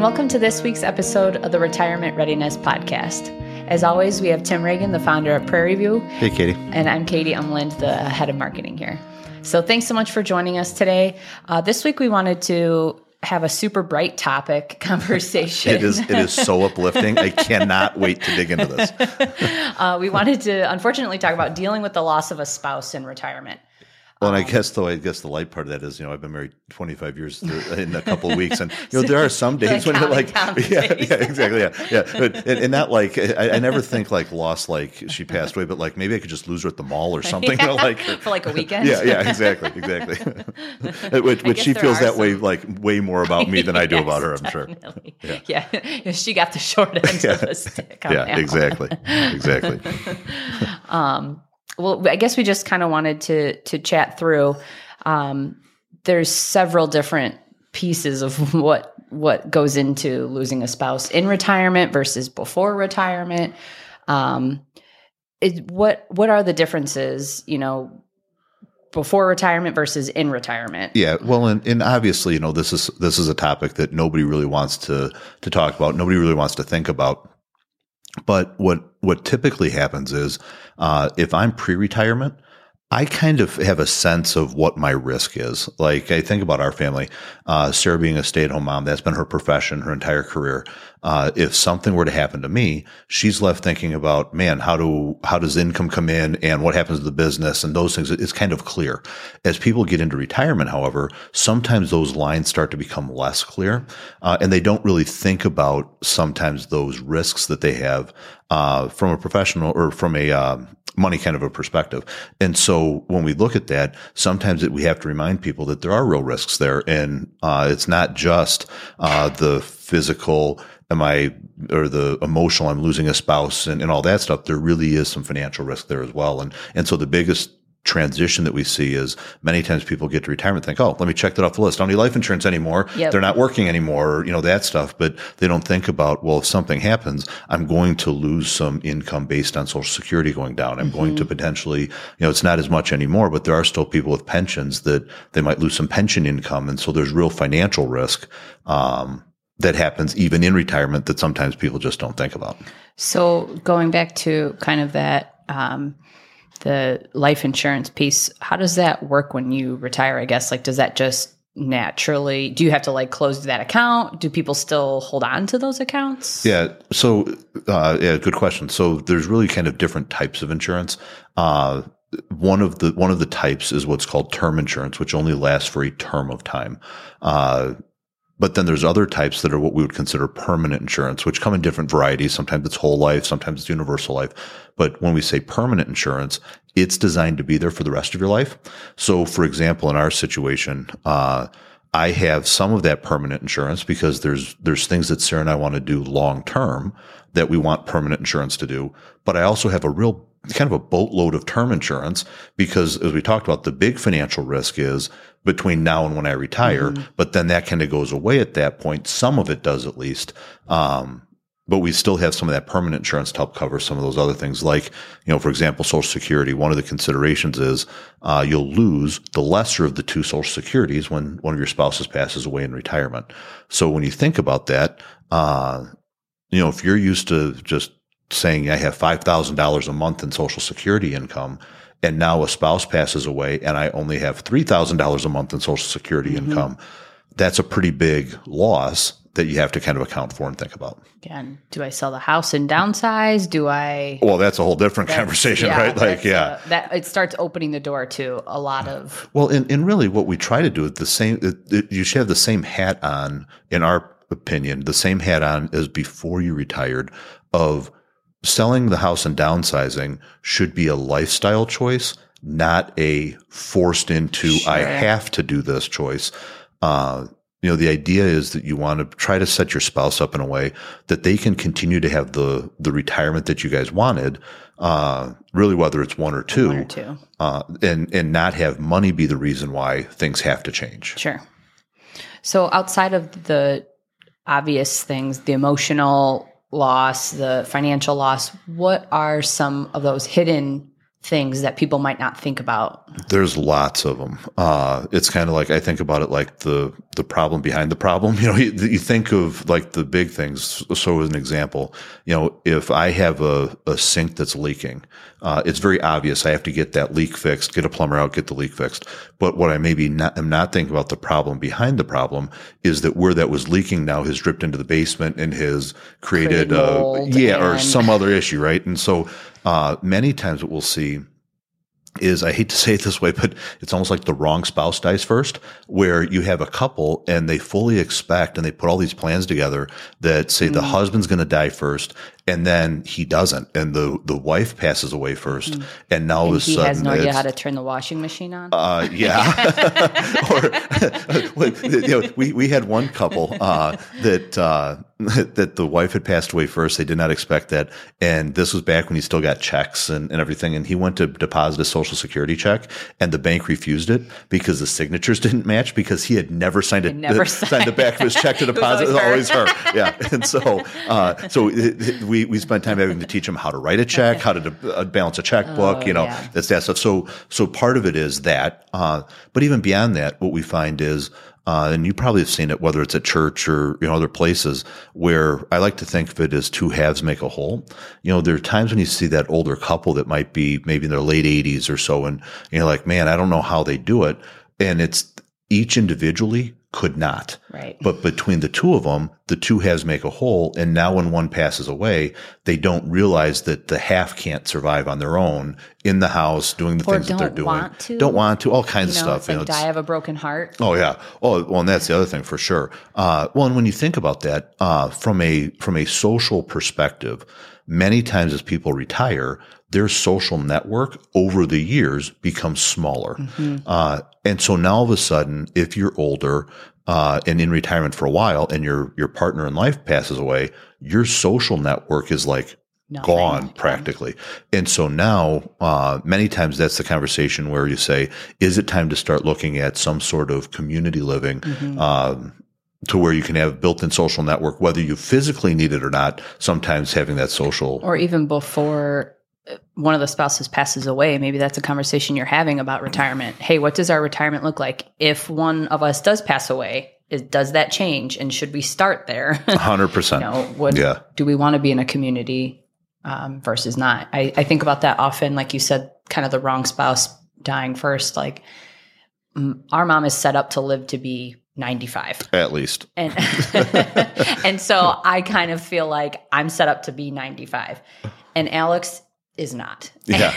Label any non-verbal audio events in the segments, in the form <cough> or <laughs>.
and welcome to this week's episode of the Retirement Readiness Podcast. As always, we have Tim Reagan, the founder of PrairieView. Hey, Katie. And I'm Katie Umland, the head of marketing here. So thanks so much for joining us today. Uh, this week, we wanted to have a super bright topic <laughs> conversation. it is it is so <laughs> uplifting. I cannot wait to dig into this. <laughs> uh, we wanted to unfortunately talk about dealing with the loss of a spouse in retirement. Well, and I guess though, I guess the light part of that is, you know, I've been married 25 years in a couple of weeks, and you know, <laughs> there are some days when you're like, <laughs> yeah, yeah, exactly, yeah, yeah, but, and, and not like I, I, never <laughs> think like lost, like she passed away, but like maybe I could just lose her at the mall or something, yeah, you know, like for like a weekend. Yeah, yeah, exactly, exactly. which, which she feels that some... way, like way more about me than I do yes, about her. I'm definitely. sure. Yeah. yeah, she got the short end of the stick. yeah, exactly, exactly. um well, I guess we just kind of wanted to to chat through. Um, there's several different pieces of what what goes into losing a spouse in retirement versus before retirement. Um, it, what what are the differences? You know, before retirement versus in retirement. Yeah, well, and, and obviously, you know, this is this is a topic that nobody really wants to to talk about. Nobody really wants to think about. But what what typically happens is uh, if I'm pre-retirement, I kind of have a sense of what my risk is. Like I think about our family, uh, Sarah being a stay-at-home mom, that's been her profession her entire career. Uh, if something were to happen to me, she's left thinking about, man, how do, how does income come in and what happens to the business and those things? It's kind of clear. As people get into retirement, however, sometimes those lines start to become less clear. Uh, and they don't really think about sometimes those risks that they have, uh, from a professional or from a, um, money kind of a perspective. And so when we look at that, sometimes it, we have to remind people that there are real risks there. And, uh, it's not just, uh, the physical, am I, or the emotional, I'm losing a spouse and, and all that stuff. There really is some financial risk there as well. And, and so the biggest transition that we see is many times people get to retirement think, oh, let me check that off the list. I don't need life insurance anymore. Yep. They're not working anymore, you know, that stuff. But they don't think about, well, if something happens, I'm going to lose some income based on social security going down. I'm mm-hmm. going to mm-hmm. potentially, you know, it's not as much anymore, but there are still people with pensions that they might lose some pension income. And so there's real financial risk. Um, that happens even in retirement that sometimes people just don't think about. So going back to kind of that, um, the life insurance piece, how does that work when you retire? I guess? Like does that just naturally do you have to like close that account? Do people still hold on to those accounts? Yeah so uh, yeah good question. So there's really kind of different types of insurance. Uh, one of the one of the types is what's called term insurance which only lasts for a term of time. Uh, but then there's other types that are what we would consider permanent insurance, which come in different varieties. Sometimes it's whole life, sometimes it's universal life. But when we say permanent insurance, it's designed to be there for the rest of your life. So, for example, in our situation, uh, I have some of that permanent insurance because there's there's things that Sarah and I want to do long term that we want permanent insurance to do. But I also have a real kind of a boatload of term insurance because as we talked about, the big financial risk is between now and when I retire, mm-hmm. but then that kind of goes away at that point. Some of it does at least. Um, but we still have some of that permanent insurance to help cover some of those other things. Like, you know, for example, social security, one of the considerations is, uh, you'll lose the lesser of the two social securities when one of your spouses passes away in retirement. So when you think about that, uh, you know, if you're used to just saying I have $5,000 a month in social security income, and now a spouse passes away and I only have $3,000 a month in social security mm-hmm. income, that's a pretty big loss that you have to kind of account for and think about. Again, do I sell the house and downsize? Do I? Well, that's a whole different conversation, yeah, right? Like, yeah, uh, that it starts opening the door to a lot of. Well, and, and really, what we try to do is the same. It, it, you should have the same hat on, in our opinion, the same hat on as before you retired. Of selling the house and downsizing should be a lifestyle choice, not a forced into sure. I have to do this choice. Uh, you know, the idea is that you want to try to set your spouse up in a way that they can continue to have the the retirement that you guys wanted. Uh, really, whether it's one or two, one or two. Uh, and and not have money be the reason why things have to change. Sure. So outside of the obvious things, the emotional loss, the financial loss, what are some of those hidden things that people might not think about? There's lots of them. Uh, it's kind of like I think about it like the the problem behind the problem. <laughs> You know, you, you, think of like the big things. So, as an example, you know, if I have a, a sink that's leaking, uh, it's very obvious I have to get that leak fixed, get a plumber out, get the leak fixed. But what I maybe not, am not thinking about the problem behind the problem is that where that was leaking now has dripped into the basement and has created, uh, yeah, or some other issue, right? And so uh, many times what we'll see is I hate to say it this way, but it's almost like the wrong spouse dies first, where you have a couple and they fully expect and they put all these plans together that say mm. the husband's going to die first and then he doesn't, and the the wife passes away first, mm. and now and all of a sudden he has no idea how to turn the washing machine on. Uh, yeah, <laughs> <laughs> or <laughs> you know, we we had one couple uh, that uh, that the wife had passed away first. They did not expect that, and this was back when he still got checks and, and everything. And he went to deposit a social security check, and the bank refused it because the signatures didn't match because he had never signed it, never signed. signed the back of his check to deposit. it was always her. Yeah, and so uh, so it, it, we we spent time having to teach them how to write a check, how to de- uh, balance a checkbook. Oh, you know, yeah. that's that stuff. So so part of it is that, uh, but even beyond that, what we find is. Uh, and you probably have seen it, whether it's at church or you know other places, where I like to think of it as two halves make a whole. You know, there are times when you see that older couple that might be maybe in their late 80s or so, and you're like, man, I don't know how they do it, and it's each individually could not. Right. But between the two of them, the two halves make a whole. And now when one passes away, they don't realize that the half can't survive on their own in the house doing the or things that they're doing. Want to. Don't want to. All kinds you know, of stuff. Like you know, die of a broken heart. Oh yeah. Oh well, and that's the other thing for sure. Uh, well, and when you think about that, uh, from a from a social perspective, many times as people retire, their social network over the years becomes smaller. Mm-hmm. Uh, and so now all of a sudden, if you're older, uh, and in retirement for a while and your, your partner in life passes away, your social network is like Nothing. gone practically. And so now, uh, many times that's the conversation where you say, is it time to start looking at some sort of community living? Mm-hmm. Um, to where you can have built-in social network, whether you physically need it or not. Sometimes having that social, or even before one of the spouses passes away, maybe that's a conversation you're having about retirement. Hey, what does our retirement look like if one of us does pass away? Is, does that change, and should we start there? <laughs> Hundred percent. You know, what, yeah. Do we want to be in a community um, versus not? I, I think about that often. Like you said, kind of the wrong spouse dying first. Like our mom is set up to live to be 95 at least and <laughs> and so i kind of feel like i'm set up to be 95 and alex is not. Yeah.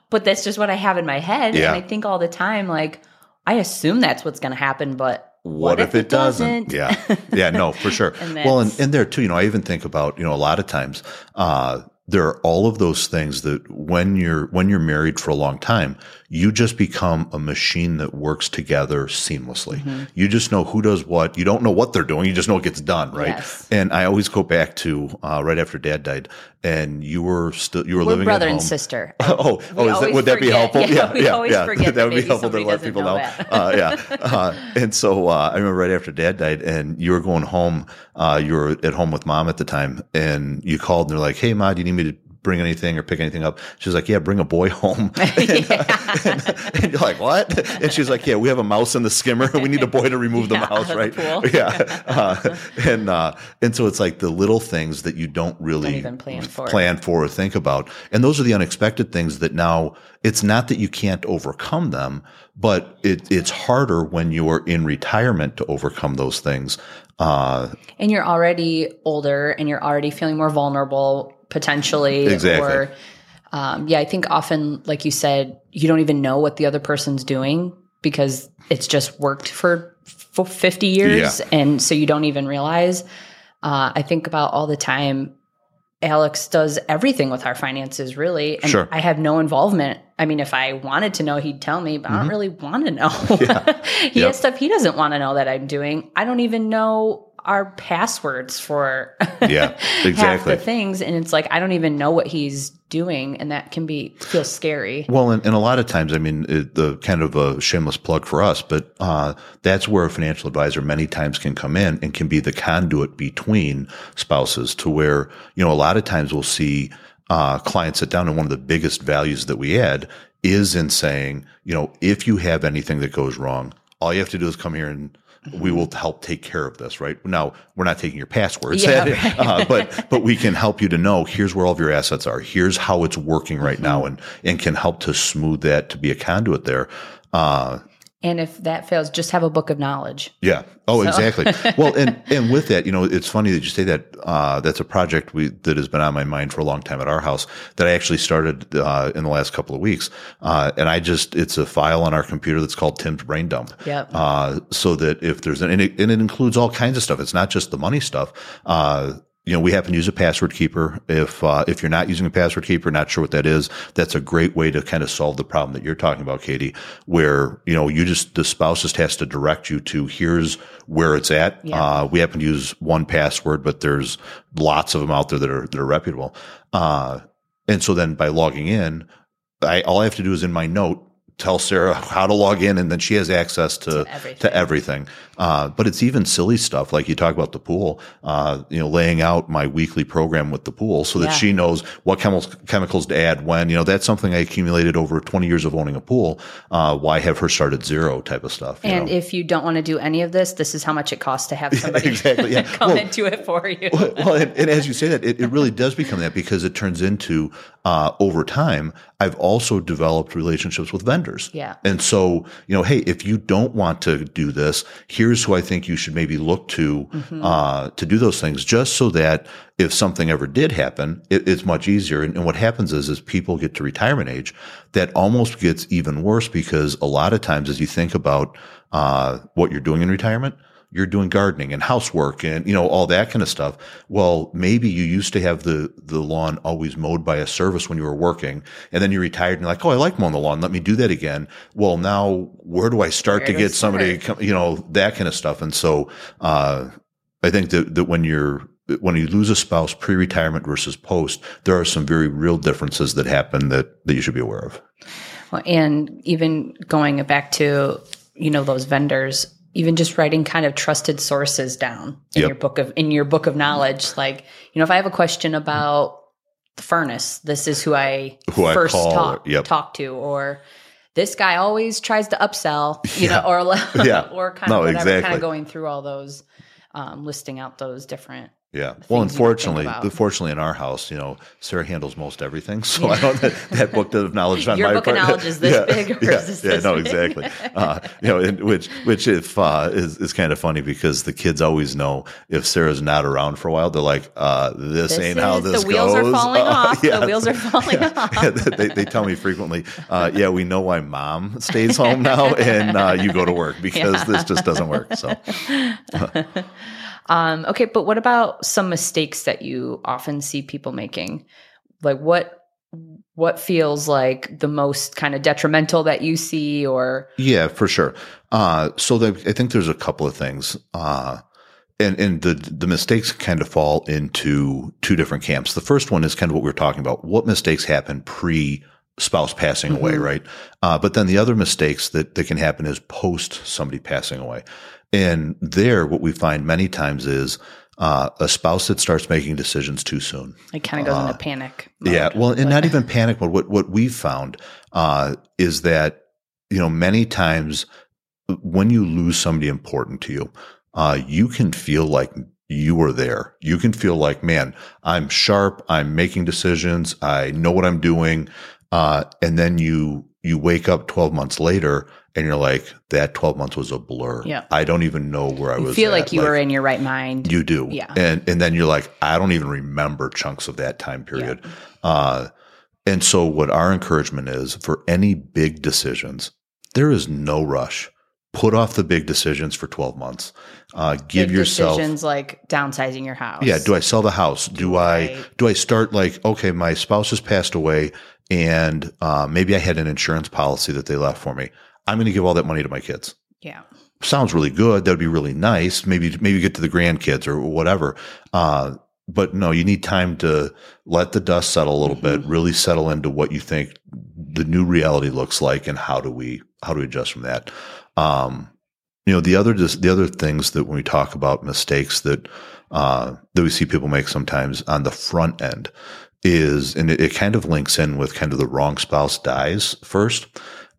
<laughs> but that's just what I have in my head. Yeah. And I think all the time, like, I assume that's what's going to happen, but what, what if, if, it doesn't? doesn't? <laughs> yeah. Yeah. No, for sure. and well, and, and there too, you know, I even think about, you know, a lot of times, uh, there are all of those things that when you're when you're married for a long time you just become a machine that works together seamlessly. Mm-hmm. you just know who does what. You don't know what they're doing. You just know it gets done right? Yes. and i always go back to uh, right after dad died and you were still you were We're living brother and sister. <laughs> Oh oh that, would that be helpful? Yeah yeah, yeah, yeah. that would be helpful to let people know, know. uh, yeah. <laughs> Uh, and so uh, i remember right after dad died and you were going home uh, you were at home with mom at the time and you called and they're like hey ma do you need me to bring anything or pick anything up. She's like, yeah, bring a boy home. <laughs> and, and, <laughs> and, you're like, what? And she's like, yeah, we have a mouse in the skimmer. <laughs> We need a boy to remove yeah, the mouse, right? The yeah. Uh, and, uh, and so it's like the little things that you don't really don't plan for. plan for or think about. And those are the unexpected things that now it's not that you can't overcome them, but it, it's harder when you're in retirement to overcome those things. Uh, and you're already older and you're already feeling more vulnerable potentially. Exactly. Or, um, yeah, I think often, like you said, you don't even know what the other person's doing because it's just worked for, for 50 years. Yeah. And so you don't even realize. Uh, I think about all the time, Alex does everything with our finances, really. And sure. I have no involvement. I mean, if I wanted to know, he'd tell me, but mm-hmm. I don't mm-hmm. really want to know. Yeah. <laughs> he yep. has stuff he doesn't want to know that I'm doing. I don't even know our passwords for yeah exactly <laughs> half the things and it's like i don't even know what he's doing and that can be feel scary. Well and, and a lot of times i mean it, the kind of a shameless plug for us but uh, that's where a financial advisor many times can come in and can be the conduit between spouses to where you know a lot of times we'll see uh, clients sit down, and one of the biggest values that we add is in saying, you know, if you have anything that goes wrong, all you have to do is come here and we will help take care of this, right? Now, we're not taking your passwords, Yeah, <laughs> right. uh, but but we can help you to know here's where all of your assets are. Here's how it's working right now, and and can help to smooth that to be a conduit there. Uh, And if that fails, just have a book of knowledge. yeah. Oh, exactly. <laughs> Well, and and with that, you know, it's funny that you say that. Uh, that's a project we that has been on my mind for a long time at our house that I actually started uh, in the last couple of weeks. Uh, and I just it's a file on our computer that's called Tim's Brain Dump. Yep. Uh, so that if there's an and it, and it includes all kinds of stuff. It's not just the money stuff. You know, we happen to use a password keeper. If uh, if you're not using a password keeper, not sure what that is, that's a great way to kind of solve the problem that you're talking about, Katie. Where you know you just the spouse just has to direct you to here's where it's at. Yeah. Uh, we happen to use 1Password, but there's lots of them out there that are that are reputable. Uh, and so then by logging in, I all I have to do is in my note tell Sarah how to log in, and then she has access to To everything. to everything. Uh, but it's even silly stuff like you talk about the pool. Uh, you know, laying out my weekly program with the pool so that Yeah. she knows what chemicals chemicals to add when. You know, that's something I accumulated over 20 years of owning a pool. Uh, why have her start at zero type of stuff? And know? if you don't want to do any of this, this is how much it costs to have <laughs> somebody exactly, yeah. <laughs> come Well- and do it for you. well, and, and as you say that, it, it really does become that because it turns into uh, over time. I've also developed relationships with vendors. Yeah. And so, you know, hey, if you don't want to do this, here's who I think you should maybe look to Mm-hmm. uh, to do those things, just so that if something ever did happen, it, it's much easier. And, and what happens is, as people get to retirement age, that almost gets even worse because a lot of times, as you think about uh, what you're doing in retirement, you're doing gardening and housework and you know all that kind of stuff. Well, maybe you used to have the the lawn always mowed by a service when you were working, and then you retired and you're like, oh, I like mowing the lawn. Let me do that again. Well, now where do I start Where to get somebody? come- You know that kind of stuff. And so, uh, I think that that when you're when you lose a spouse pre-retirement versus post, there are some very real differences that happen that that you should be aware of. Well, and even going back to you know those vendors even just writing kind of trusted sources down in Yep. your book of in your book of knowledge like you know if i have a question about the furnace this is who i Who I first call, talk, yep. talk to or this guy always tries to upsell you Yeah. know or <laughs> Yeah. or kind No, of whatever kind of going through all those um, listing out those different Yeah. Well, unfortunately, fortunately in our house, you know, Sarah handles most everything. So I don't, that, that book of knowledge on <laughs> Your my book of part. knowledge is this yeah, big yeah, is this yeah, this no, big? exactly. <laughs> Uh, you know, and which, which if, uh, is, is kind of funny because the kids always know if Sarah's not around for a while, they're like, uh, this, ain't how This ain't how is- the wheels are falling <laughs> off. The wheels are falling off. They, they tell me frequently, uh, yeah, we know why mom stays home now and, uh, you go to work because this just doesn't work. So. Um, okay, but what about some mistakes that you often see people making? Like what what feels like the most kind of detrimental that you see or Yeah, for sure. Uh, so the, I think there's a couple of things. Uh, and, and the, the mistakes kind of fall into two different camps. The first one is kind of what we are talking about. What mistakes happen pre spouse passing away, Mhm. right? Uh, but then the other mistakes that, that can happen is post somebody passing away. And there, what we find many times is, uh, a spouse that starts making decisions too soon. it kind of goes into panic? mode? Uh, Yeah, well, and not <laughs> even panic mode. What what we've found uh, is that you know many times when you lose somebody important to you, uh, you can feel like you were there. You can feel like, man, I'm sharp. I'm making decisions. I know what I'm doing. Uh, and then you you wake up 12 months later and you're like, that 12 months was a blur. Yeah. I don't even know where I You was. feel at. like you were in your right mind. You do. Yeah. And and then you're like, I don't even remember chunks of that time period. Uh and so what our encouragement is for any big decisions, there is no rush. Put off the big decisions for 12 months. Uh give Big yourself decisions like downsizing your house. yeah, do I sell the house? Do I Right. do I start like okay, my spouse has passed away and uh, maybe I had an insurance policy that they left for me. I'm going to give all that money to my kids Yeah. sounds really good. That'd be really nice. Maybe maybe get to the grandkids or whatever. Uh, but no, you need time to let the dust settle a little bit, really settle into what you think the new reality looks like, and how do we how do we adjust from that. Um, you know, the other just the other things that when we talk about mistakes that uh, that we see people make sometimes on the front end is, and it, it kind of links in with kind of the wrong spouse dies first.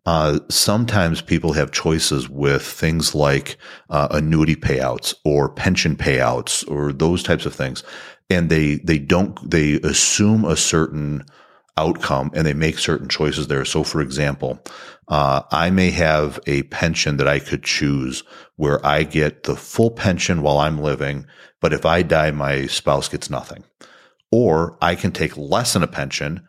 Uh, sometimes people have choices with things like uh, annuity payouts or pension payouts or those types of things, and they they don't they assume a certain outcome and they make certain choices there. So, for example, uh, I may have a pension that I could choose where I get the full pension while I'm living, but if I die, my spouse gets nothing. Or I can take less in a pension,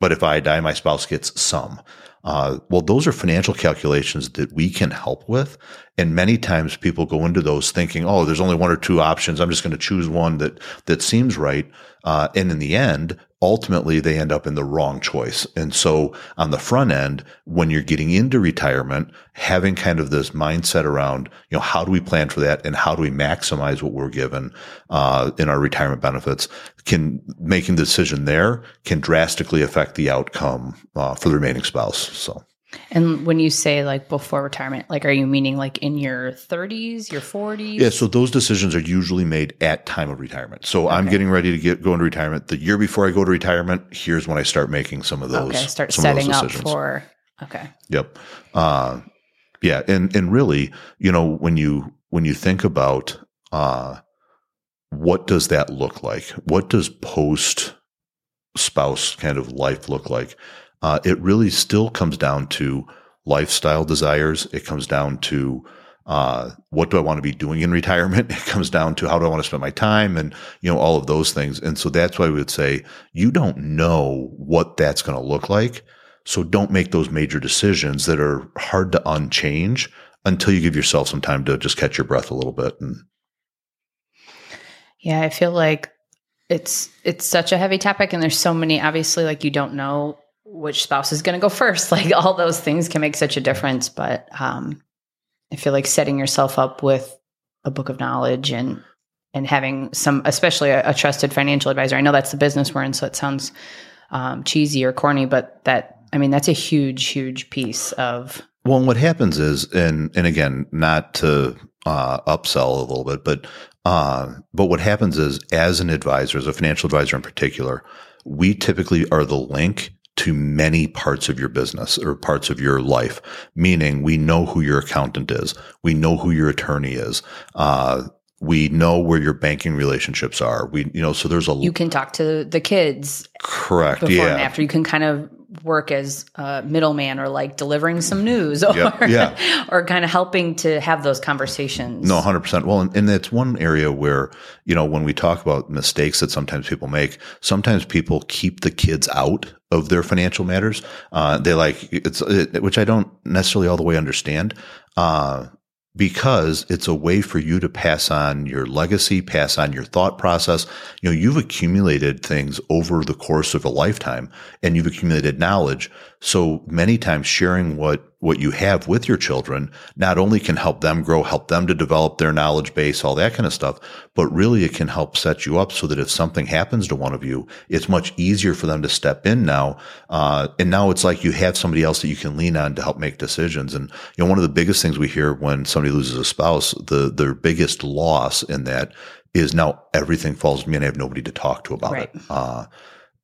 but if I die, my spouse gets some. Uh, well, those are financial calculations that we can help with. And many times people go into those thinking, oh, there's only one or two options. I'm just going to choose one that, that seems right. Uh, and in the end, ultimately they end up in the wrong choice. And so on the front end, when you're getting into retirement, having kind of this mindset around, you know, how do we plan for that and how do we maximize what we're given, uh, in our retirement benefits can making the decision there can drastically affect the outcome, uh, for the remaining spouse. So. And when you say like before retirement, like are you meaning like in your 30s, your 40s? Yeah, so those decisions are usually made at time of retirement. So okay. I'm getting ready to get go into retirement. The year before I go to retirement, here's when I start making some of those. Okay, start setting up for. Okay. Yep. Uh, yeah, and and really, you know, when you when you think about uh, what does that look like? What does post spouse kind of life look like? Uh, it really still comes down to lifestyle desires. It comes down to uh, what do I want to be doing in retirement? <laughs> It comes down to how do I want to spend my time and, you know, all of those things. And so that's why we would say you don't know what that's going to look like. So don't make those major decisions that are hard to unchange until you give yourself some time to just catch your breath a little bit. And yeah, I feel like it's it's such a heavy topic and there's so many obviously like you don't know which spouse is going to go first. <laughs> Like all those things can make such a difference. But um, I feel like setting yourself up with a book of knowledge and and having some, especially a, a trusted financial advisor. I know that's the business we're in, so it sounds um, cheesy or corny, but that I mean that's a huge, huge piece of. Well, what happens is, and and again, not to uh, upsell a little bit, but uh, but what happens is, as an advisor, as a financial advisor in particular, we typically are the link to many parts of your business or parts of your life. Meaning, we know who your accountant is, we know who your attorney is. Uh, we know where your banking relationships are. We, you know, so there's a. You can talk to the kids. Correct. Before yeah. and after, you can kind of work as a middleman or like delivering some news or yep, yeah. or <laughs> kind of helping to have those conversations. No, 100%. Well, and, and it's one area where, you know, when we talk about mistakes that sometimes people make, sometimes people keep the kids out of their financial matters. Uh, they like it's, it, which I don't necessarily all the way understand. Uh, because it's a way for you to pass on your legacy, pass on your thought process. You know, you've accumulated things over the course of a lifetime and you've accumulated knowledge. So many times sharing what what you have with your children not only can help them grow, help them to develop their knowledge base, all that kind of stuff, but really it can help set you up so that if something happens to one of you, it's much easier for them to step in now. Uh, and now it's like you have somebody else that you can lean on to help make decisions. And, you know, one of the biggest things we hear when somebody loses a spouse, the, their biggest loss in that is now everything falls to me and I have nobody to talk to about right. it. Uh,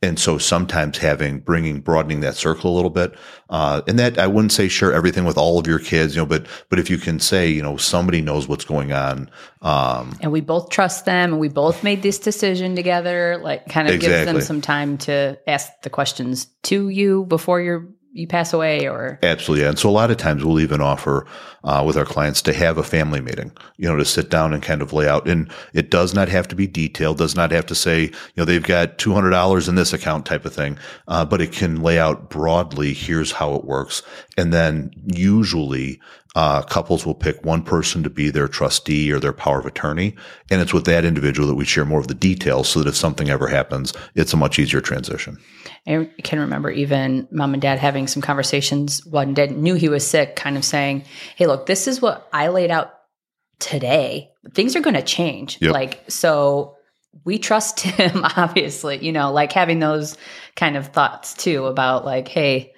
and so sometimes having bringing broadening that circle a little bit uh, and that i wouldn't say share everything with all of your kids you know but but if you can say you know somebody knows what's going on um, and we both trust them and we both made this decision together like kind of exactly. gives them some time to ask the questions to you before you're you pass away or absolutely and so a lot of times we'll even offer uh, with our clients to have a family meeting you know to sit down and kind of lay out. And it does not have to be detailed does not have to say you know they've got $200 in this account type of thing uh, but it can lay out broadly here's how it works. And then usually uh, couples will pick one person to be their trustee or their power of attorney. And it's with that individual that we share more of the details so that if something ever happens, it's a much easier transition. I can remember even mom and dad having some conversations One dad knew he was sick, kind of saying, Hey, look, this is what I laid out today. Things are going to change. Yep. Like, so we trust <laughs> him, obviously, you know, like having those kind of thoughts too about like, Hey,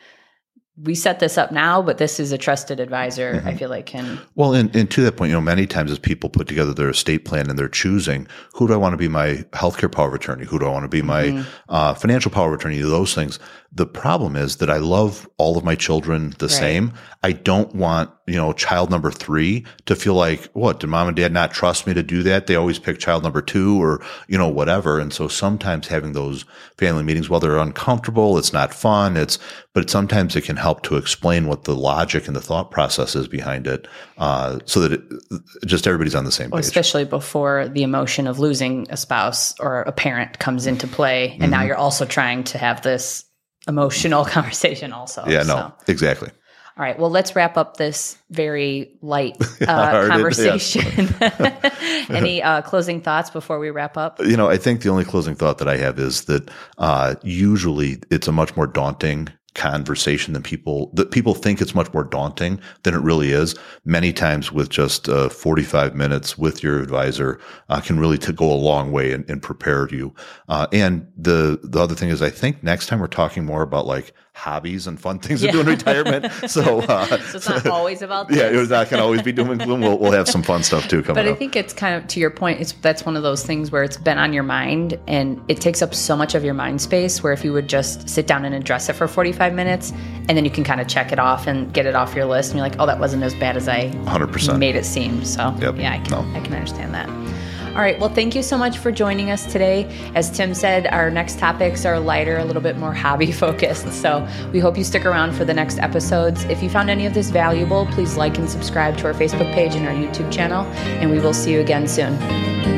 we set this up now, but this is a trusted advisor. Mm-hmm. I feel like can. Well, and, and to that point, you know, many times as people put together their estate plan and they're choosing who do I want to be my healthcare power of attorney, who do I want to be my mm-hmm. uh, financial power of attorney, those things. The problem is that I love all of my children the right. same. I don't want you know child number three to feel like what did mom and dad not trust me to do that? They always pick child number two or you know whatever. And so sometimes having those family meetings, while they're uncomfortable, it's not fun. It's but sometimes it can help to explain what the logic and the thought process is behind it, uh, so that it, just everybody's on the same well, page. Especially before the emotion of losing a spouse or a parent comes into play, and mm-hmm. now you're also trying to have this emotional <laughs> conversation also. Yeah, no, so. exactly. All right. Well, let's wrap up this very light <laughs> uh, conversation. <laughs> Any uh, closing thoughts before we wrap up? You know, I think the only closing thought that I have is that uh, usually it's a much more daunting conversation than people that people think it's much more daunting than it really is. Many times with just uh, 45 minutes with your advisor uh, can really to go a long way and, and prepare you. Uh, and the the other thing is, I think next time we're talking more about like hobbies and fun things yeah. to do in retirement. <laughs> So, uh, so it's not always about this. <laughs> yeah, it's not going to always be doom and gloom. We'll, we'll have some fun stuff too coming. But I up. think it's kind of to your point. It's that's one of those things where it's been on your mind and it takes up so much of your mind space. Where if you would just sit down and address it for forty five minutes, and then you can kind of check it off and get it off your list, and you're like, oh, that wasn't as bad as I 100% made it seem. So yep. yeah, I can, no. I can understand that. All right. Well, thank you so much for joining us today. As Tim said, our next topics are lighter, a little bit more <laughs> hobby focused. So we hope you stick around for the next episodes. If you found any of this valuable, please like and subscribe to our Facebook page and our YouTube channel, and we will see you again soon.